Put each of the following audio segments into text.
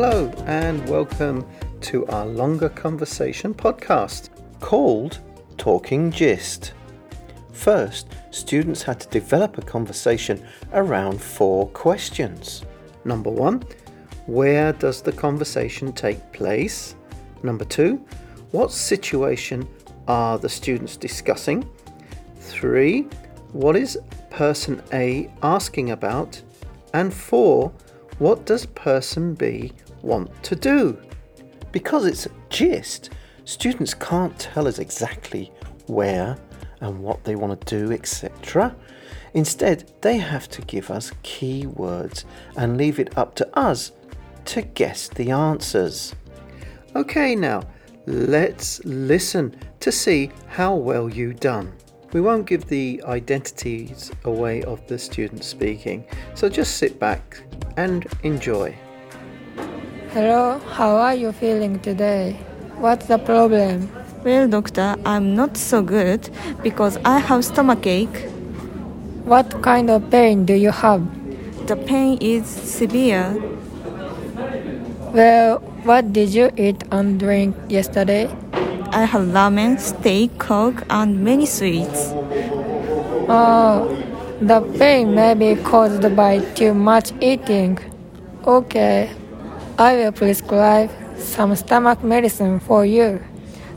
Hello, and welcome to our longer conversation podcast called Talking Gist. First, students had to develop a conversation around four questions. Number one, where does the conversation take place? Number two, what situation are the students discussing? Three, what is person A asking about? And four, what does person B want to do? Because it's gist, students can't tell us exactly where and what they want to do, etc. Instead, they have to give us key words and leave it up to us to guess the answers. Okay, now let's listen to see how well you done. We won't give the identities away of the students speaking, so just sit back and enjoy. Hello, how are you feeling today? What's the problem? Well, doctor, I'm not so good because I have stomachache. What kind of pain do you have? The pain is severe. Well, what did you eat and drink yesterday? I have ramen, steak, coke, and many sweets. Oh, the pain may be caused by too much eating. Okay, I will prescribe some stomach medicine for you.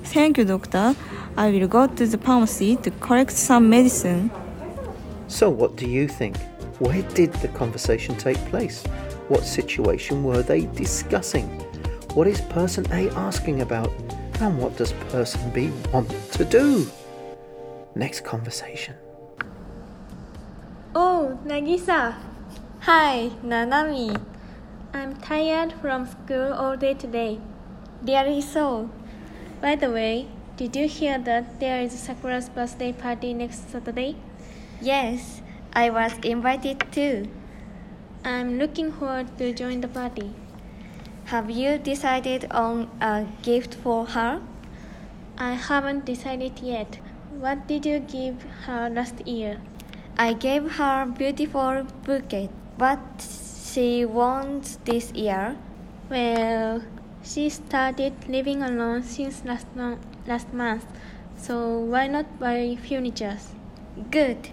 Thank you, doctor. I will go to the pharmacy to collect some medicine. So, what do you think? Where did the conversation take place? What situation were they discussing? What is person A asking about? And what does person B want to do? Next conversation. Oh, Nagisa. Hi, Nanami. I'm tired from school all day today. Really so. By the way, did you hear that there is Sakura's birthday party next Saturday? Yes, I was invited too. I'm looking forward to join the party. Have you decided on a gift for her? I haven't decided yet. What did you give her last year? I gave her a beautiful bouquet. What she wants this year? Well, she started living alone since last, mo- last month, so why not buy furniture? Good.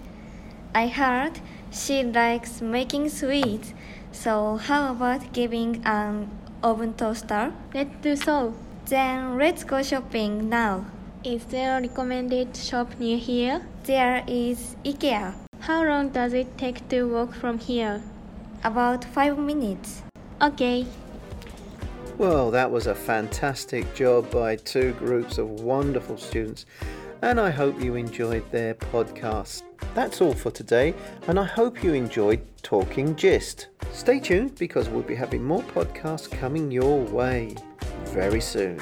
I heard she likes making sweets, so how about giving an oven toaster? Let's do so. Then let's go shopping now. Is there a recommended shop near here? There is IKEA. How long does it take to walk from here? About five minutes. Okay. Well, that was a fantastic job by two groups of wonderful students, and I hope you enjoyed their podcast. That's all for today, and I hope you enjoyed Talking Gist. Stay tuned because we'll be having more podcasts coming your way very soon.